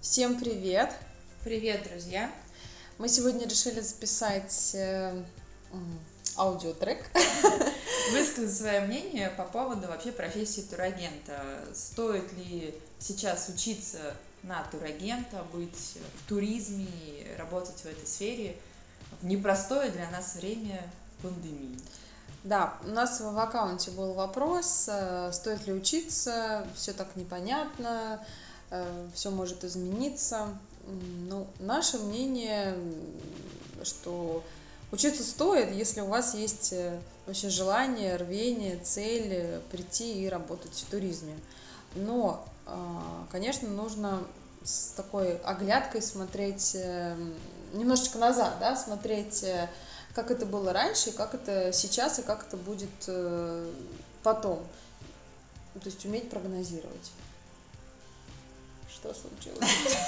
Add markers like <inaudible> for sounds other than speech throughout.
Всем привет! Привет, друзья! Мы сегодня решили записать э, аудиотрек. <laughs> Высказать свое мнение по поводу вообще профессии турагента. Стоит ли сейчас учиться на турагента, быть в туризме, работать в этой сфере в непростое для нас время пандемии? Да, у нас в аккаунте был вопрос, э, стоит ли учиться, все так непонятно, все может измениться. Ну, наше мнение, что учиться стоит, если у вас есть э, вообще желание, рвение, цель прийти и работать в туризме. Но, конечно, нужно с такой оглядкой смотреть немножечко назад, да, смотреть как это было раньше, как это сейчас и как это будет э, потом. То есть уметь прогнозировать. Что случилось? <laughs>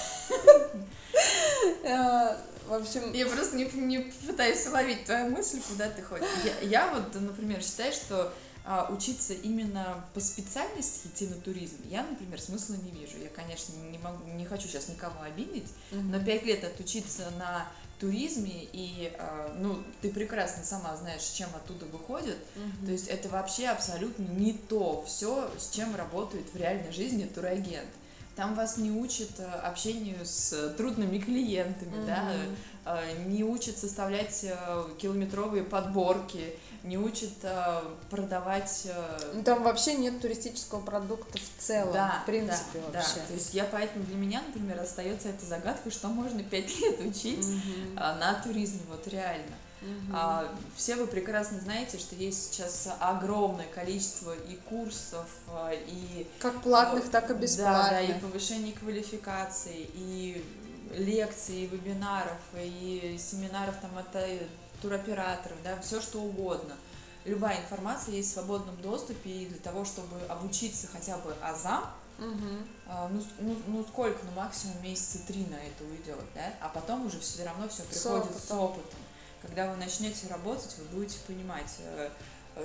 Э, в общем... Я просто не, не пытаюсь уловить твою мысль, куда ты ходишь. Я, я вот, например, считаю, что а, учиться именно по специальности идти на туризм, я, например, смысла не вижу. Я, конечно, не могу, не хочу сейчас никого обидеть, mm-hmm. но пять лет отучиться на туризме, и, а, ну, ты прекрасно сама знаешь, чем оттуда выходит, mm-hmm. то есть это вообще абсолютно не то все, с чем работает в реальной жизни турагент. Там вас не учат э, общению с трудными клиентами, mm-hmm. да, э, не учат составлять э, километровые подборки, не учат продавать. Ну, там вообще нет туристического продукта в целом, да, в принципе да, вообще. Да. То есть я поэтому для меня, например, остается эта загадка, что можно пять <laughs> лет учить mm-hmm. на туризме, вот реально. Угу. А, все вы прекрасно знаете, что есть сейчас огромное количество и курсов, а, и... Как платных, так и бесплатных. Да, да, и повышение квалификации, и лекций, и вебинаров, и семинаров там от э, туроператоров, да, все что угодно. Любая информация есть в свободном доступе, и для того, чтобы обучиться хотя бы азам, Угу. Ну, ну, ну сколько, ну максимум месяца три на это уйдет, да, а потом уже все равно все приходит с опытом. С опытом когда вы начнете работать, вы будете понимать, э,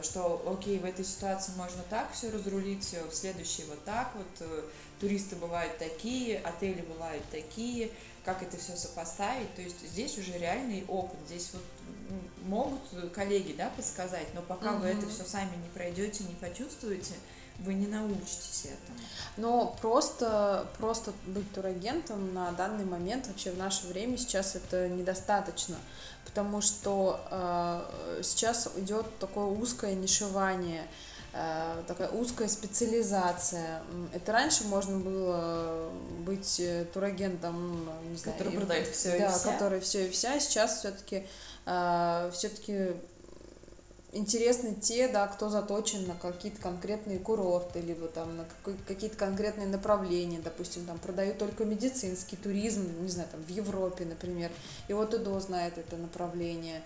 что, окей, в этой ситуации можно так все разрулить, в следующей вот так вот, э, туристы бывают такие, отели бывают такие, как это все сопоставить, то есть здесь уже реальный опыт, здесь вот могут коллеги, да, подсказать, но пока угу. вы это все сами не пройдете, не почувствуете, вы не научитесь этому. Но просто, просто быть турагентом на данный момент, вообще в наше время сейчас это недостаточно, потому что э, сейчас идет такое узкое нишевание, э, такая узкая специализация. Это раньше можно было быть турагентом, не знаю, который продает все да, и вся. который все и вся. Сейчас все-таки э, все-таки интересны те, да, кто заточен на какие-то конкретные курорты, либо там на какие-то конкретные направления, допустим, там продают только медицинский туризм, не знаю, там в Европе, например, и вот ИДО знает это направление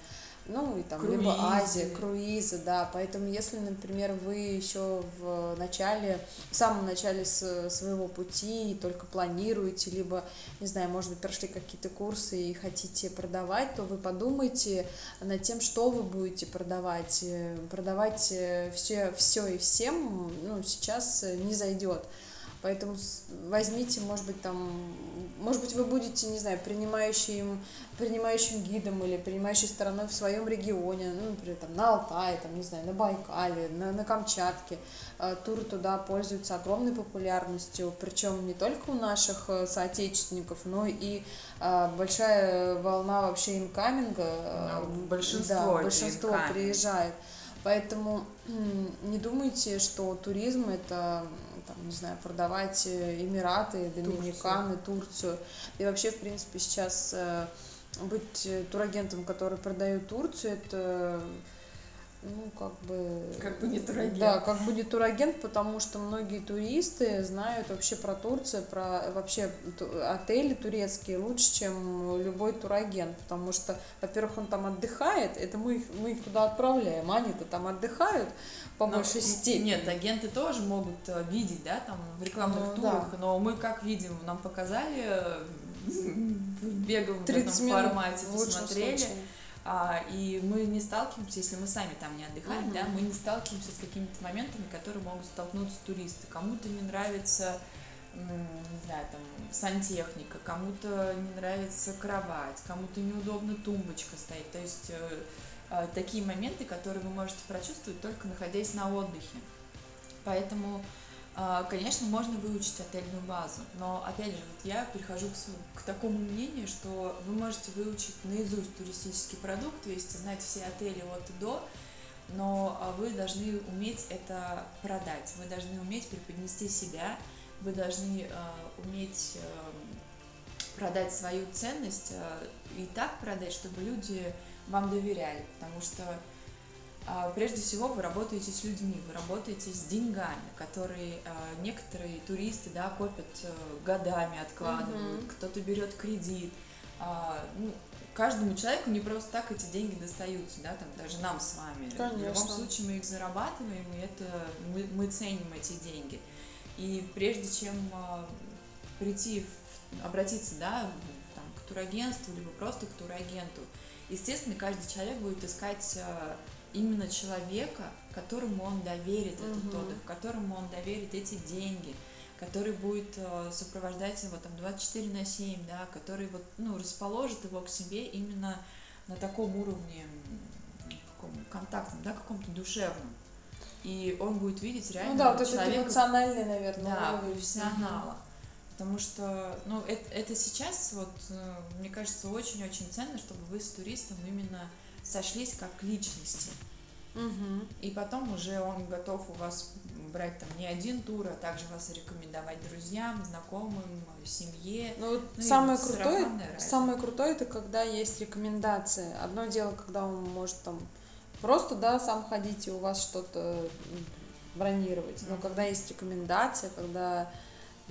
ну и там круизы. либо Азия, круизы, да. Поэтому если, например, вы еще в начале, в самом начале своего пути и только планируете, либо, не знаю, может быть, прошли какие-то курсы и хотите продавать, то вы подумайте над тем, что вы будете продавать. Продавать все, все и всем, ну, сейчас не зайдет. Поэтому возьмите, может быть, там, может быть, вы будете, не знаю, принимающим, принимающим гидом или принимающей стороной в своем регионе, ну, например, там, на Алтае, там, не знаю, на Байкале, на, на Камчатке. А, туры туда пользуются огромной популярностью, причем не только у наших э, соотечественников, но и а, большая волна вообще инкаминга. Ну, большинство, да, большинство приезжает. Поэтому не думайте, что туризм это там, не знаю, продавать э, Эмираты, Доминиканы, Турцию. Турцию. И вообще, в принципе, сейчас э, быть э, турагентом, который продает Турцию, это ну, как бы... Как бы не турагент. Да, как бы не турагент, потому что многие туристы знают вообще про Турцию, про вообще отели турецкие лучше, чем любой турагент, потому что, во-первых, он там отдыхает, это мы их, мы их туда отправляем, они-то там отдыхают по но, большей степени. Нет, агенты тоже могут э, видеть, да, там в рекламных ну, турах, да. но мы как видим, нам показали э, в беговом формате, посмотрели. Случае а, и мы не сталкиваемся, если мы сами там не отдыхаем, uh-huh. да, мы не сталкиваемся с какими-то моментами, которые могут столкнуться туристы. Кому-то не нравится, не знаю, там, сантехника, кому-то не нравится кровать, кому-то неудобно тумбочка стоит. То есть э, э, такие моменты, которые вы можете прочувствовать только находясь на отдыхе. Поэтому, конечно, можно выучить отельную базу, но опять же, вот я прихожу к, к такому мнению, что вы можете выучить наизусть туристический продукт, то есть знать все отели от и до, но а, вы должны уметь это продать, вы должны уметь преподнести себя, вы должны э, уметь э, продать свою ценность э, и так продать, чтобы люди вам доверяли, потому что прежде всего вы работаете с людьми, вы работаете с деньгами, которые э, некоторые туристы да, копят э, годами, откладывают, mm-hmm. кто-то берет кредит. Э, ну, каждому человеку не просто так эти деньги достаются, да, там даже нам с вами. Конечно. В любом случае мы их зарабатываем, и это мы, мы ценим эти деньги. И прежде чем прийти, в, обратиться, да, там, к турагентству, либо просто к турагенту, естественно, каждый человек будет искать именно человека, которому он доверит угу. этот отдых, которому он доверит эти деньги, который будет э, сопровождать его там 24 на 7, да, который вот, ну, расположит его к себе именно на таком уровне каком, контактном, да, каком-то душевном. И он будет видеть реально ну, да, вот человека... это эмоциональный, наверное, да, уровень. профессионала. Потому что, ну, это, это сейчас, вот, э, мне кажется, очень-очень ценно, чтобы вы с туристом именно сошлись как личности. Угу. И потом уже он готов у вас брать там не один тур, а также вас рекомендовать друзьям, знакомым, семье. Ну, вот ну самое крутое, самое крутое это когда есть рекомендации. Одно дело, когда он может там просто, да, сам ходить и у вас что-то бронировать. Но когда есть рекомендация, когда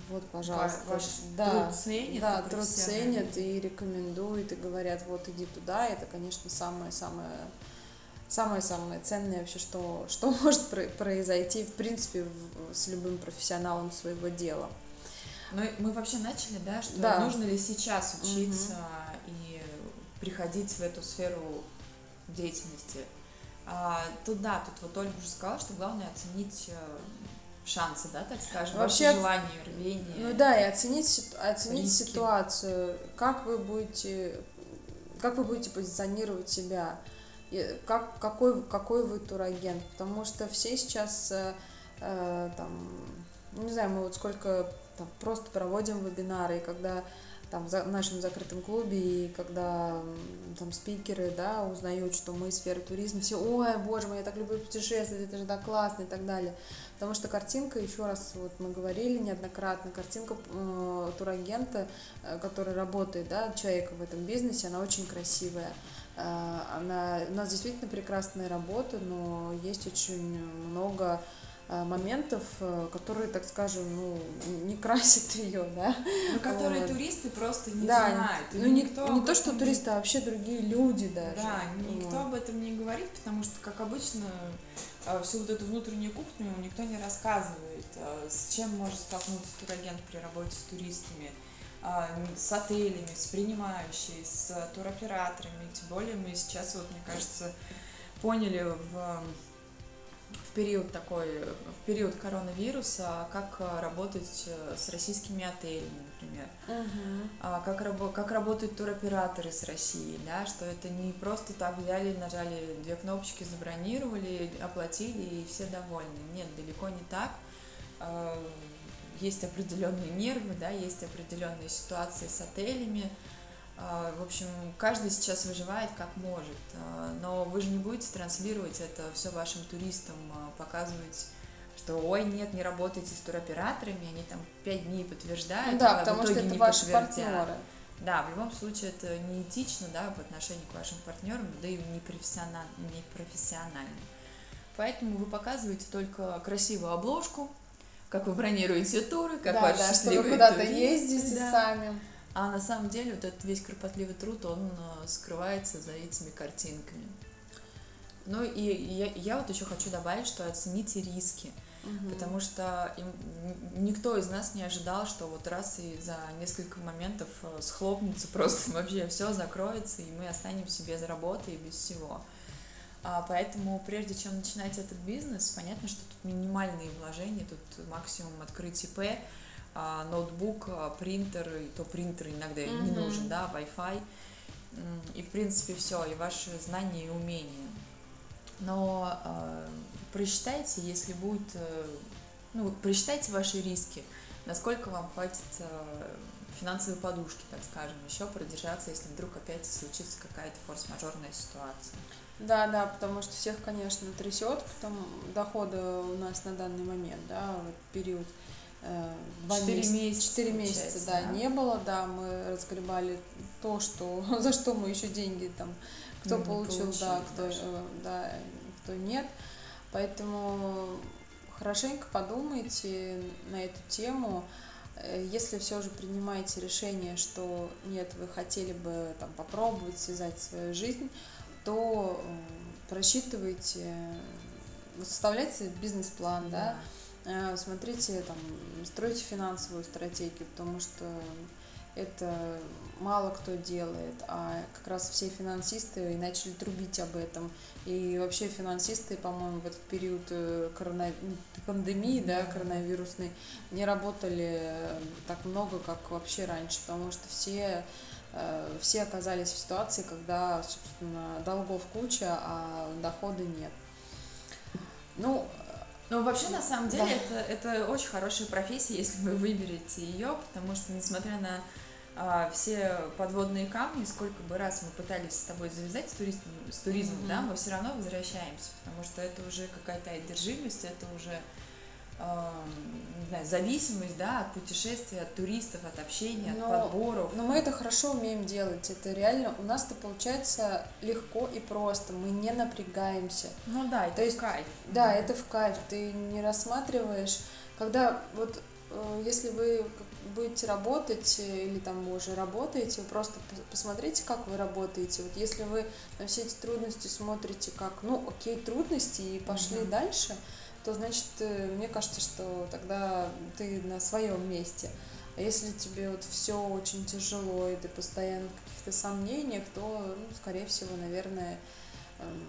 вот, пожалуйста, ваш да, труд ценят, да, труд ценят и рекомендуют и говорят, вот иди туда, это, конечно, самое-самое самое-самое ценное вообще, что, что <laughs> может произойти, в принципе, с любым профессионалом своего дела. Ну, мы вообще начали, да, что да. нужно ли сейчас учиться угу. и приходить в эту сферу деятельности. А, тут да, тут вот Ольга уже сказала, что главное оценить э, шансы, да, так скажем, Вообще, ваше желание, рвение. Ну да, и оценить, оценить риски. ситуацию, как вы будете, как вы будете позиционировать себя как, какой, какой вы турагент, потому что все сейчас, э, э, там, ну, не знаю, мы вот сколько там, просто проводим вебинары, и когда там в нашем закрытом клубе, и когда там спикеры, да, узнают, что мы сфера туризма, все, ой, боже мой, я так люблю путешествовать, это же так классно и так далее. Потому что картинка, еще раз, вот мы говорили неоднократно, картинка э, турагента, э, который работает, да, человека в этом бизнесе, она очень красивая. Э, она, у нас действительно прекрасная работа, но есть очень много моментов, э, которые, так скажем, ну, не красят <laughs> ее, да. Ну, которые вот. туристы просто не да, знают. Ну, никто не, то, что не... туристы, а вообще другие люди даже. Да, никто вот. об этом не говорит, потому что, как обычно, всю вот эту внутреннюю кухню никто не рассказывает, с чем может столкнуться турагент при работе с туристами с отелями, с принимающей, с туроператорами. Тем более мы сейчас, вот, мне кажется, поняли в, в период такой, в период коронавируса, как работать с российскими отелями, например. Uh-huh. Как, как работают туроператоры с Россией, да, что это не просто так взяли, нажали две кнопочки, забронировали, оплатили и все довольны. Нет, далеко не так а, есть определенные нервы, да, есть определенные ситуации с отелями. В общем, каждый сейчас выживает как может, а, но вы же не будете транслировать это все вашим туристам, а, показывать что ой, нет, не работайте с туроператорами, они там пять дней подтверждают, да, а потому в итоге что это не ваши партнеры. Да, в любом случае это неэтично, да, по отношению к вашим партнерам, да и не профессионально. Не профессионально. Поэтому вы показываете только красивую обложку, как вы бронируете туры, как да, ваши да, что вы куда-то ездите да. сами. А на самом деле вот этот весь кропотливый труд, он э, скрывается за этими картинками. Ну и я, я вот еще хочу добавить, что оцените риски. Угу. Потому что им, никто из нас не ожидал, что вот раз и за несколько моментов э, схлопнется <laughs> просто вообще все закроется, и мы останемся без работы и без всего. А, поэтому прежде чем начинать этот бизнес, понятно, что тут минимальные вложения, тут максимум открыть ИП, а, ноутбук, а, принтер, то принтер иногда mm-hmm. не нужен, да, Wi-Fi, и, в принципе, все, и ваши знания и умения. Но э, просчитайте, если будет, э, ну, просчитайте ваши риски, насколько вам хватит э, финансовой подушки, так скажем, еще продержаться, если вдруг опять случится какая-то форс-мажорная ситуация. Да, да, потому что всех, конечно, трясет, потом дохода у нас на данный момент, да, вот период э, Четыре месяца. Четыре месяца, да, да, не было, да, мы разгребали то, что, <laughs> за что мы еще деньги там, кто не получил, получили, да, кто, э, да, кто нет. Поэтому хорошенько подумайте на эту тему. Э, если все же принимаете решение, что нет, вы хотели бы там попробовать связать свою жизнь, то просчитывайте, составляйте бизнес-план, да, да? Э, смотрите, там, стройте финансовую стратегию, потому что это мало кто делает, а как раз все финансисты и начали трубить об этом. И вообще финансисты, по-моему, в этот период э, корона... пандемии, да, коронавирусной, не работали так много, как вообще раньше, потому что все Э, все оказались в ситуации, когда, собственно, долгов куча, а дохода нет. Ну, ну, вообще, на самом деле, да. это, это очень хорошая профессия, если вы выберете ее, потому что, несмотря на а, все подводные камни, сколько бы раз мы пытались с тобой завязать с, турист, с туризмом, mm-hmm. да, мы все равно возвращаемся, потому что это уже какая-то одержимость, это уже не знаю, зависимость да, от путешествий, от туристов, от общения, но, от подборов. Но мы это хорошо умеем делать. Это реально у нас это получается легко и просто. Мы не напрягаемся. Ну да, это То есть, в кайф. Да, это в кайф. Ты не рассматриваешь, когда вот э, если вы будете работать э, или там вы уже работаете, вы просто посмотрите, как вы работаете. Вот если вы на все эти трудности смотрите как, ну, окей, трудности и пошли mm-hmm. дальше, то значит, э, мне кажется, что тогда ты на своем месте. А если тебе вот все очень тяжело, и ты постоянно в каких-то сомнениях, то, ну, скорее всего, наверное, эм,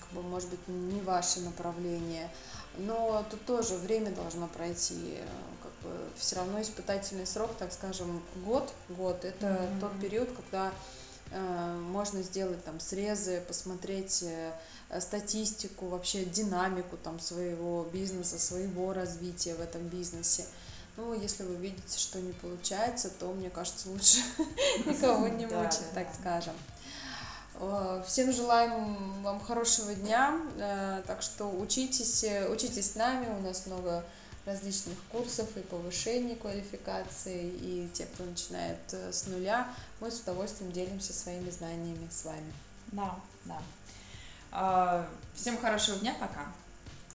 как бы, может быть, не ваше направление. Но тут тоже время должно пройти, э, как бы все равно испытательный срок, так скажем, год, год, это mm-hmm. тот период, когда э, можно сделать там срезы, посмотреть э, Э, статистику, вообще динамику там своего бизнеса, своего развития в этом бизнесе. Ну, если вы видите, что не получается, то, мне кажется, лучше <laughs> никого не мучить, так скажем. Э, всем желаем вам хорошего дня, э, так что учитесь, учитесь с нами, у нас много различных курсов и повышения квалификации, и те, кто начинает с нуля, мы с удовольствием делимся своими знаниями с вами. Да, да. А, всем хорошего дня, пока.